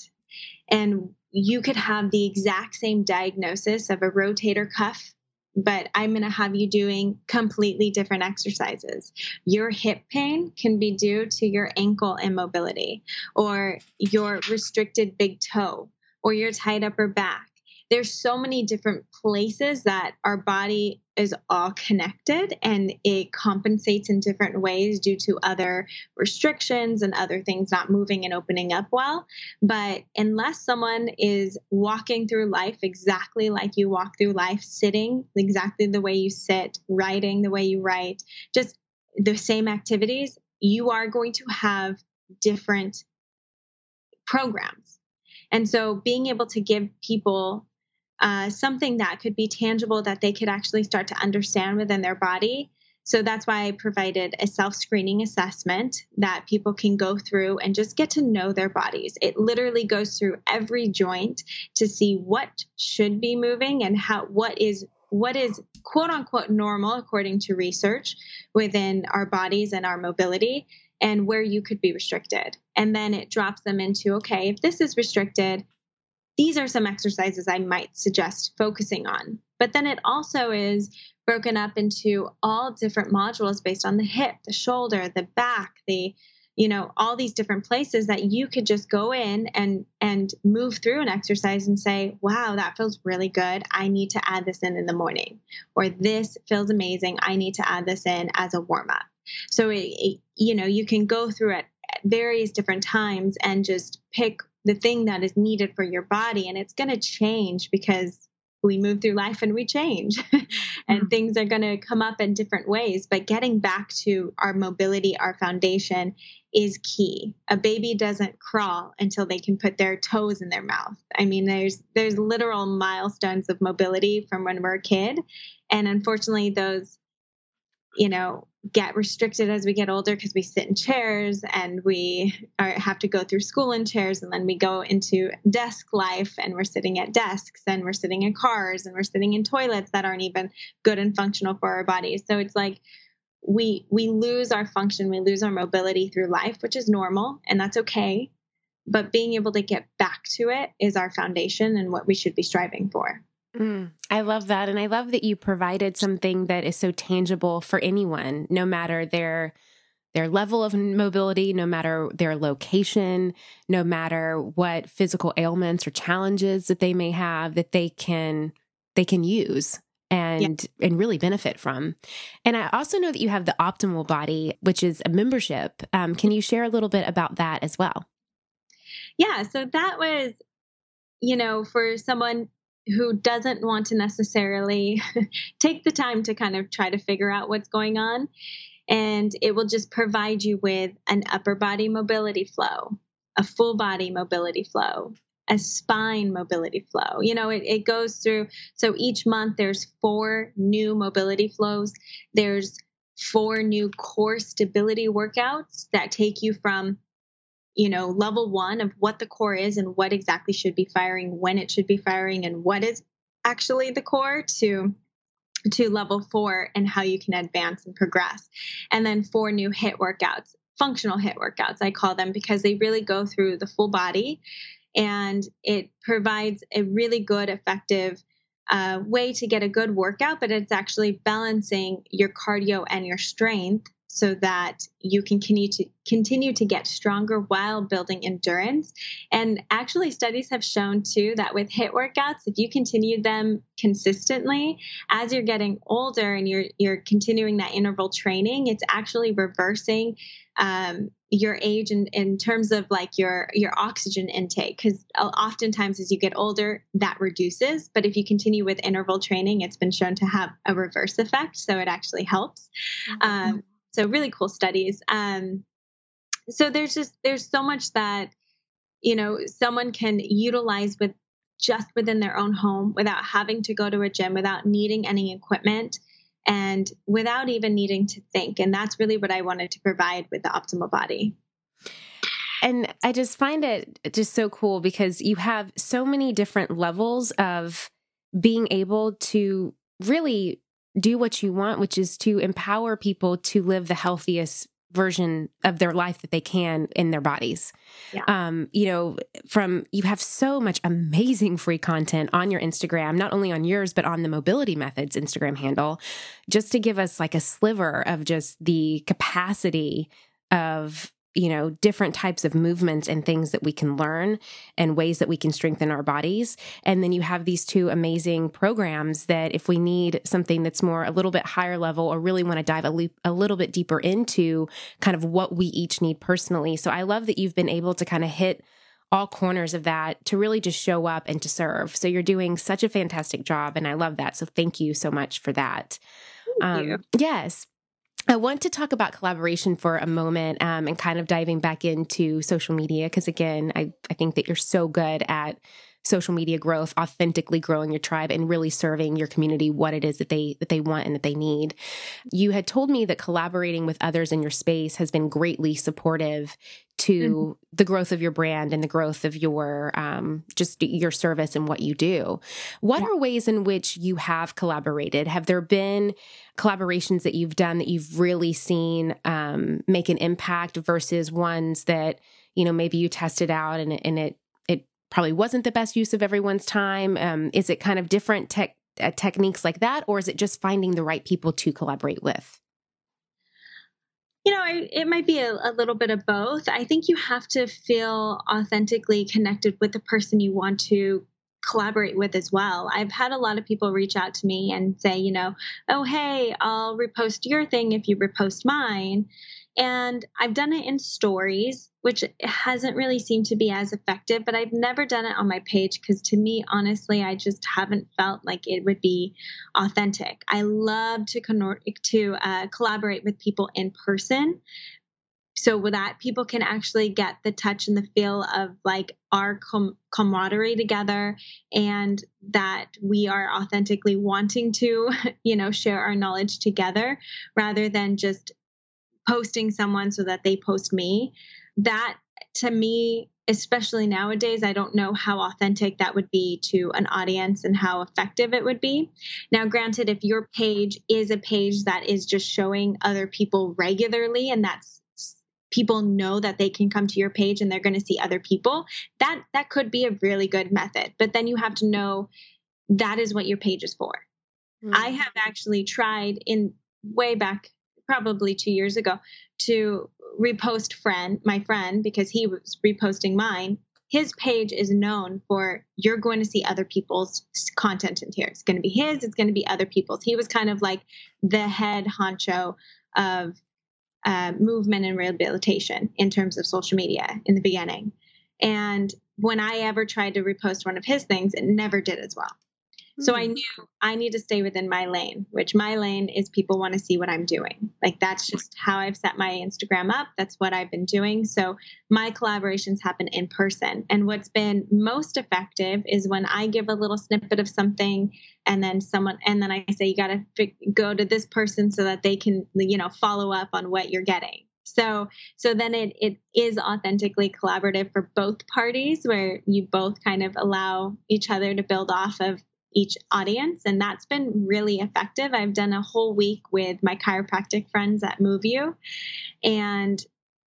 [SPEAKER 2] And you could have the exact same diagnosis of a rotator cuff but I'm going to have you doing completely different exercises. Your hip pain can be due to your ankle immobility or your restricted big toe or your tight upper back there's so many different places that our body is all connected and it compensates in different ways due to other restrictions and other things not moving and opening up well. But unless someone is walking through life exactly like you walk through life, sitting exactly the way you sit, writing the way you write, just the same activities, you are going to have different programs. And so being able to give people uh, something that could be tangible that they could actually start to understand within their body. So that's why I provided a self screening assessment that people can go through and just get to know their bodies. It literally goes through every joint to see what should be moving and how what is what is quote unquote normal according to research within our bodies and our mobility and where you could be restricted. And then it drops them into okay, if this is restricted, these are some exercises I might suggest focusing on. But then it also is broken up into all different modules based on the hip, the shoulder, the back, the you know all these different places that you could just go in and and move through an exercise and say wow that feels really good. I need to add this in in the morning. Or this feels amazing. I need to add this in as a warm up so it, it, you know you can go through it at various different times and just pick the thing that is needed for your body and it's going to change because we move through life and we change. And mm-hmm. things are going to come up in different ways but getting back to our mobility our foundation is key. A baby doesn't crawl until they can put their toes in their mouth. I mean there's there's literal milestones of mobility from when we're a kid and unfortunately those you know get restricted as we get older because we sit in chairs and we are, have to go through school in chairs and then we go into desk life and we're sitting at desks and we're sitting in cars and we're sitting in toilets that aren't even good and functional for our bodies. So it's like we we lose our function we lose our mobility through life which is normal and that's okay. But being able to get back to it is our foundation and what we should be striving for
[SPEAKER 1] Mm, I love that. And I love that you provided something that is so tangible for anyone, no matter their their level of mobility, no matter their location, no matter what physical ailments or challenges that they may have, that they can they can use and yeah. and really benefit from. And I also know that you have the Optimal Body, which is a membership. Um, can you share a little bit about that as well?
[SPEAKER 2] Yeah, so that was, you know, for someone who doesn't want to necessarily take the time to kind of try to figure out what's going on. And it will just provide you with an upper body mobility flow, a full body mobility flow, a spine mobility flow. You know, it, it goes through. So each month there's four new mobility flows. There's four new core stability workouts that take you from you know, level one of what the core is and what exactly should be firing, when it should be firing, and what is actually the core to to level four and how you can advance and progress. And then four new HIIT workouts, functional HIIT workouts, I call them because they really go through the full body and it provides a really good, effective uh, way to get a good workout, but it's actually balancing your cardio and your strength so that you can continue to continue to get stronger while building endurance. And actually studies have shown too that with HIIT workouts, if you continue them consistently as you're getting older and you're you're continuing that interval training, it's actually reversing um, your age in, in terms of like your your oxygen intake because oftentimes as you get older that reduces but if you continue with interval training it's been shown to have a reverse effect so it actually helps mm-hmm. um, so really cool studies. Um, so there's just there's so much that you know someone can utilize with just within their own home without having to go to a gym, without needing any equipment, and without even needing to think. And that's really what I wanted to provide with the optimal body.
[SPEAKER 1] And I just find it just so cool because you have so many different levels of being able to really do what you want, which is to empower people to live the healthiest version of their life that they can in their bodies. Yeah. Um, you know, from you have so much amazing free content on your Instagram, not only on yours, but on the Mobility Methods Instagram handle, just to give us like a sliver of just the capacity of you know, different types of movements and things that we can learn and ways that we can strengthen our bodies. And then you have these two amazing programs that if we need something that's more a little bit higher level or really want to dive a, a little bit deeper into kind of what we each need personally. So I love that you've been able to kind of hit all corners of that to really just show up and to serve. So you're doing such a fantastic job and I love that. So thank you so much for that. Um, yes. I want to talk about collaboration for a moment um, and kind of diving back into social media because, again, I, I think that you're so good at social media growth, authentically growing your tribe and really serving your community what it is that they that they want and that they need. You had told me that collaborating with others in your space has been greatly supportive to mm-hmm. the growth of your brand and the growth of your um, just your service and what you do. What yeah. are ways in which you have collaborated? Have there been collaborations that you've done that you've really seen um, make an impact versus ones that you know maybe you tested out and, and it probably wasn't the best use of everyone's time? Um, is it kind of different tech, uh, techniques like that, or is it just finding the right people to collaborate with?
[SPEAKER 2] You know, I, it might be a, a, little bit of both. I think you have to feel authentically connected with the person you want to collaborate with as well. I've had a lot of people reach out to me and say, you know, oh, hey, I'll repost your thing if you repost mine And I've done it in stories, which hasn't really seemed to be as effective, but I've never done it on my page because to me, honestly, I just haven't felt like it would be authentic. I love to, con- to uh, collaborate with people in person so with that people can actually get the touch and the feel of like our com- camaraderie together and that we are authentically wanting to you know share our knowledge together rather than just posting someone so that they post me that to me especially nowadays i don't know how authentic that would be to an audience and how effective it would be. Now granted if your page is a page that is just showing other people regularly and that's people know that they can come to your page and they're going to see other people that that could be a really good method. But then you have to know that is what your page is for. Mm-hmm. i have actually tried in way back probably 2 years ago to repost friend my friend because he was reposting mine his page is known for you're going to see other people's content in here. It's going to be his, it's going to be other people's. He was kind of like the head honcho of uh, movement and rehabilitation in terms of social media in the beginning. And when I ever tried to repost one of his things, it never did as well. So I hmm. knew I need to stay within my lane, which my lane is people want to see what I'm doing. Like that's just how I've set my Instagram up. That's what I've been doing. So my collaborations happen in person. And what's been most effective is when I give a little snippet of something and then someone and then I say you got to go to this person so that they can you know follow up on what you're getting. So so then it it is authentically collaborative for both parties where you both kind of allow each other to build off of each audience and that's been really effective. I've done a whole week with my chiropractic friends at MoveU and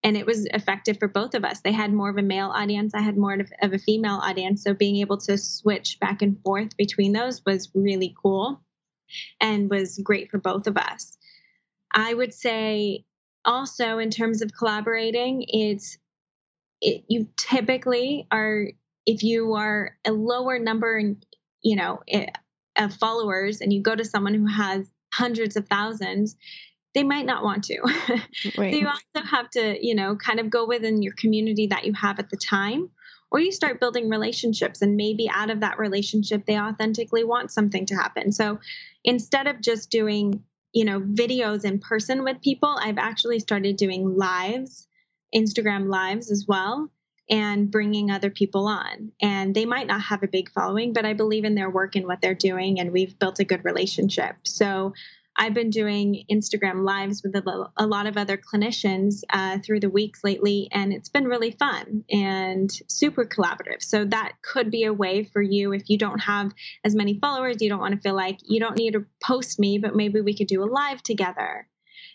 [SPEAKER 2] and it was effective for both of us. They had more of a male audience i had more of a female audience so being able to switch back and forth between those was really cool and was great for both of us. I would say also in terms of collaborating it's it, you typically are if you are a lower number in, you know eh, of followers and you go to someone who has hundreds of thousands they might not want to right. so you also have to you know kind of go within your community that you have at the time or you start building relationships and maybe out of that relationship they authentically want something to happen so instead of just doing you know videos in person with people i've actually started doing lives instagram lives as well and bringing other people on. And they might not have a big following, but I believe in their work and what they're doing, and we've built a good relationship. So I've been doing Instagram lives with a, lot of other clinicians uh, through the weeks lately, and it's been really fun and super collaborative. So that could be a way for you if you don't have as many followers, you don't want to feel like you don't need to post me, but maybe we could do a live together,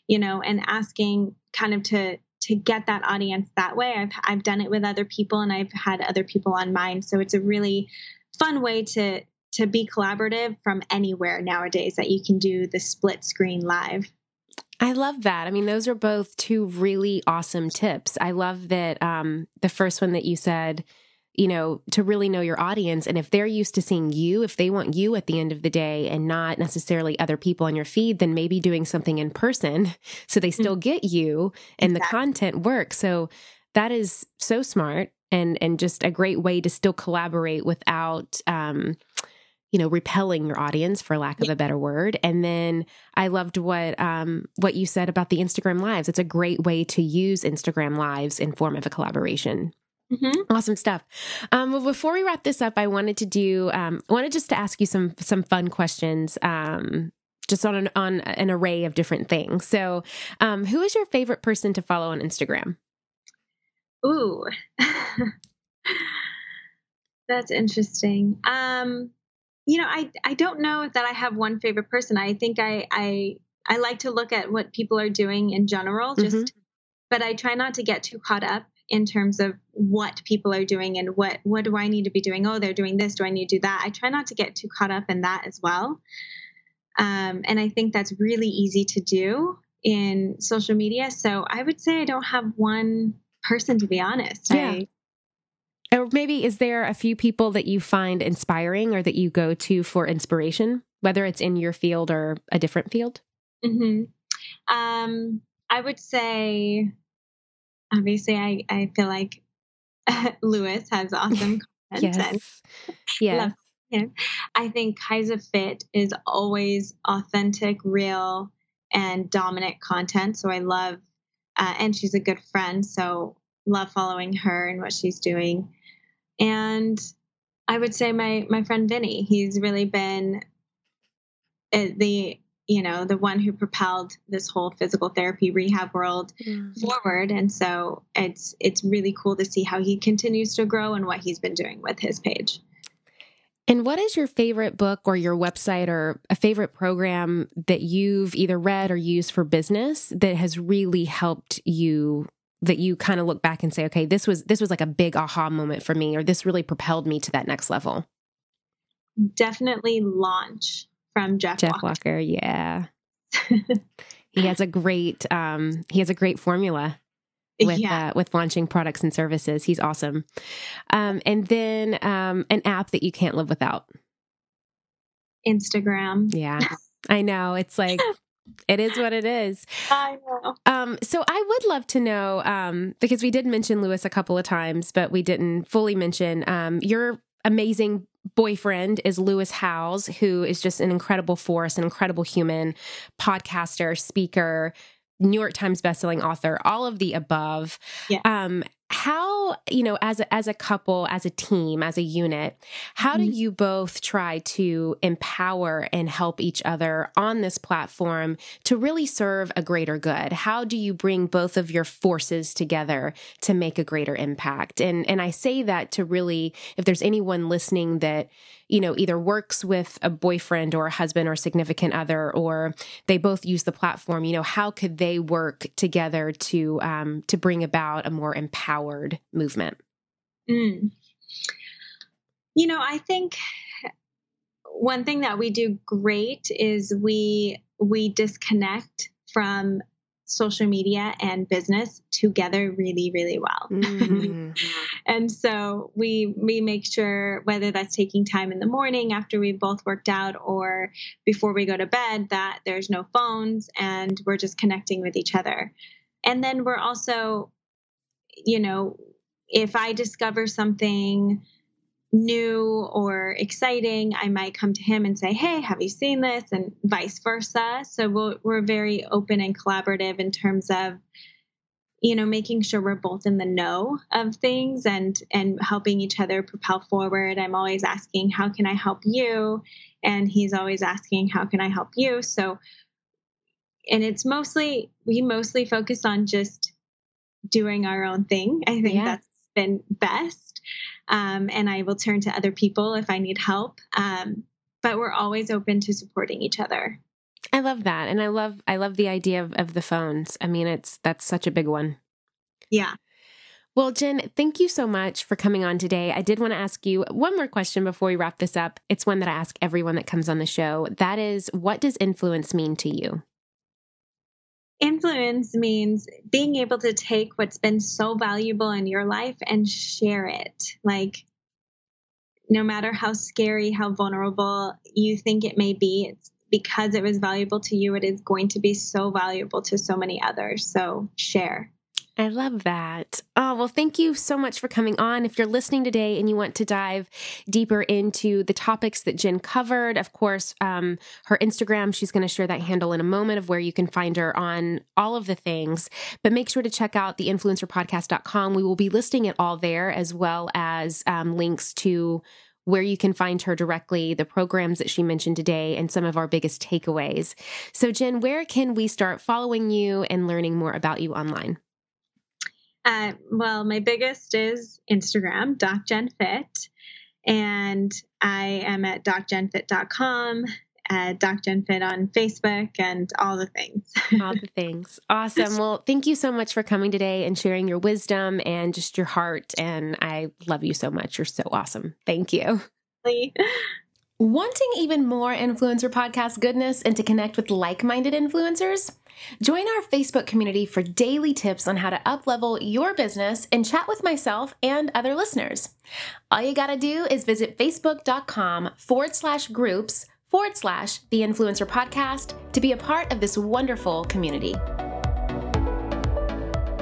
[SPEAKER 2] you know, and asking kind of to to get that audience that way. I've I've done it with other people and I've had other people on mine. So it's a really fun way to to be collaborative from anywhere nowadays that you can do the split screen live.
[SPEAKER 1] I love that. I mean, those are both two really awesome tips. I love that um, the first one that you said, you know, to really know your audience. And if they're used to seeing you, if they want you at the end of the day and not necessarily other people on your feed, then maybe doing something in person so they still mm-hmm. get you and exactly. the content works. So that is so smart and and just a great way to still collaborate without um you know repelling your audience for lack of a better word and then i loved what um what you said about the instagram lives it's a great way to use instagram lives in form of a collaboration Mm-hmm. Awesome stuff. Um, well, before we wrap this up, I wanted to do, um, I wanted just to ask you some some fun questions, um, just on an on an array of different things. So, um, who is your favorite person to follow on Instagram?
[SPEAKER 2] Ooh, that's interesting. Um, you know, I I don't know that I have one favorite person. I think I I I like to look at what people are doing in general, just. Mm-hmm. But I try not to get too caught up in terms of what people are doing and what what do I need to be doing? Oh, they're doing this. Do I need to do that? I try not to get too caught up in that as well. Um, and I think that's really easy to do in social media. So I would say I don't have one person to be honest.
[SPEAKER 1] Yeah. I, or maybe is there a few people that you find inspiring or that you go to for inspiration, whether it's in your field or a different field?
[SPEAKER 2] Mm-hmm. Um, I would say, obviously, I, I feel like Lewis has awesome content.
[SPEAKER 1] yes. Yeah.
[SPEAKER 2] him. I think KaisaFit is always authentic, real, and dominant content. So I love, uh, and she's a good friend. So love following her and what she's doing. And I would say my my friend Vinny. He's really been uh, the you know the one who propelled this whole physical therapy rehab world mm-hmm. forward. And so it's it's really cool to see how he continues to grow and what he's been doing with his page.
[SPEAKER 1] And what is your favorite book or your website or a favorite program that you've either read or used for business that has really helped you that you kind of look back and say okay this was this was like a big aha moment for me or this really propelled me to that next level
[SPEAKER 2] definitely launch from jeff
[SPEAKER 1] jeff walker, walker yeah. He has a great um he has a great formula with yeah. uh, with launching products and services. He's awesome. Um and then um an app that you can't live without.
[SPEAKER 2] Instagram.
[SPEAKER 1] Yeah. I know. It's like it is what it is.
[SPEAKER 2] I know.
[SPEAKER 1] Um, so I would love to know um, because we did mention Lewis a couple of times, but we didn't fully mention um, your amazing boyfriend is Lewis Howes, who is just an incredible force, an incredible human, podcaster, speaker, New York Times bestselling author, all of the above.
[SPEAKER 2] Yeah.
[SPEAKER 1] Um, how you know as a, as a couple as a team as a unit how mm-hmm. do you both try to empower and help each other on this platform to really serve a greater good how do you bring both of your forces together to make a greater impact and and I say that to really if there's anyone listening that you know, either works with a boyfriend or a husband or significant other, or they both use the platform, you know, how could they work together to um, to bring about a more empowered movement?
[SPEAKER 2] Mm. You know, I think one thing that we do great is we we disconnect from social media and business together really really well mm-hmm. and so we we make sure whether that's taking time in the morning after we've both worked out or before we go to bed that there's no phones and we're just connecting with each other and then we're also you know if i discover something new or exciting, I might come to him and say, Hey, have you seen this? And vice versa. So we we are very open and collaborative in terms of, you know, making sure we're both in the know of things and and helping each other propel forward. I'm always asking, How can I help you? And he's always asking, How can I help you? So and it's mostly we mostly focus on just doing our own thing. I think yeah. that's been best um, and I will turn to other people if I need help. Um, but we're always open to supporting each other.
[SPEAKER 1] I love that, and I love I love the idea of, of the phones. I mean, it's that's such a big one.
[SPEAKER 2] Yeah.
[SPEAKER 1] Well, Jen, thank you so much for coming on today. I did want to ask you one more question before we wrap this up. It's one that I ask everyone that comes on the show. That is, what does influence mean to you?
[SPEAKER 2] Influence means being able to take what's been so valuable in your life and share it. Like, no matter how scary, how vulnerable you think it may be, it's because it was valuable to you, it is going to be so valuable to so many others. So, share.
[SPEAKER 1] I love that. Oh, well, thank you so much for coming on. If you're listening today and you want to dive deeper into the topics that Jen covered, of course, um, her Instagram, she's going to share that handle in a moment of where you can find her on all of the things. But make sure to check out the influencerpodcast.com. We will be listing it all there as well as um, links to where you can find her directly, the programs that she mentioned today, and some of our biggest takeaways. So, Jen, where can we start following you and learning more about you online?
[SPEAKER 2] Uh, well, my biggest is Instagram, DocJenFit. And I am at docjenfit.com, at DocJenFit on Facebook, and all the things.
[SPEAKER 1] all the things. Awesome. Well, thank you so much for coming today and sharing your wisdom and just your heart. And I love you so much. You're so awesome. Thank you. Wanting even more influencer podcast goodness and to connect with like minded influencers? Join our Facebook community for daily tips on how to uplevel your business and chat with myself and other listeners. All you gotta do is visit facebook.com forward slash groups forward slash the influencer podcast to be a part of this wonderful community.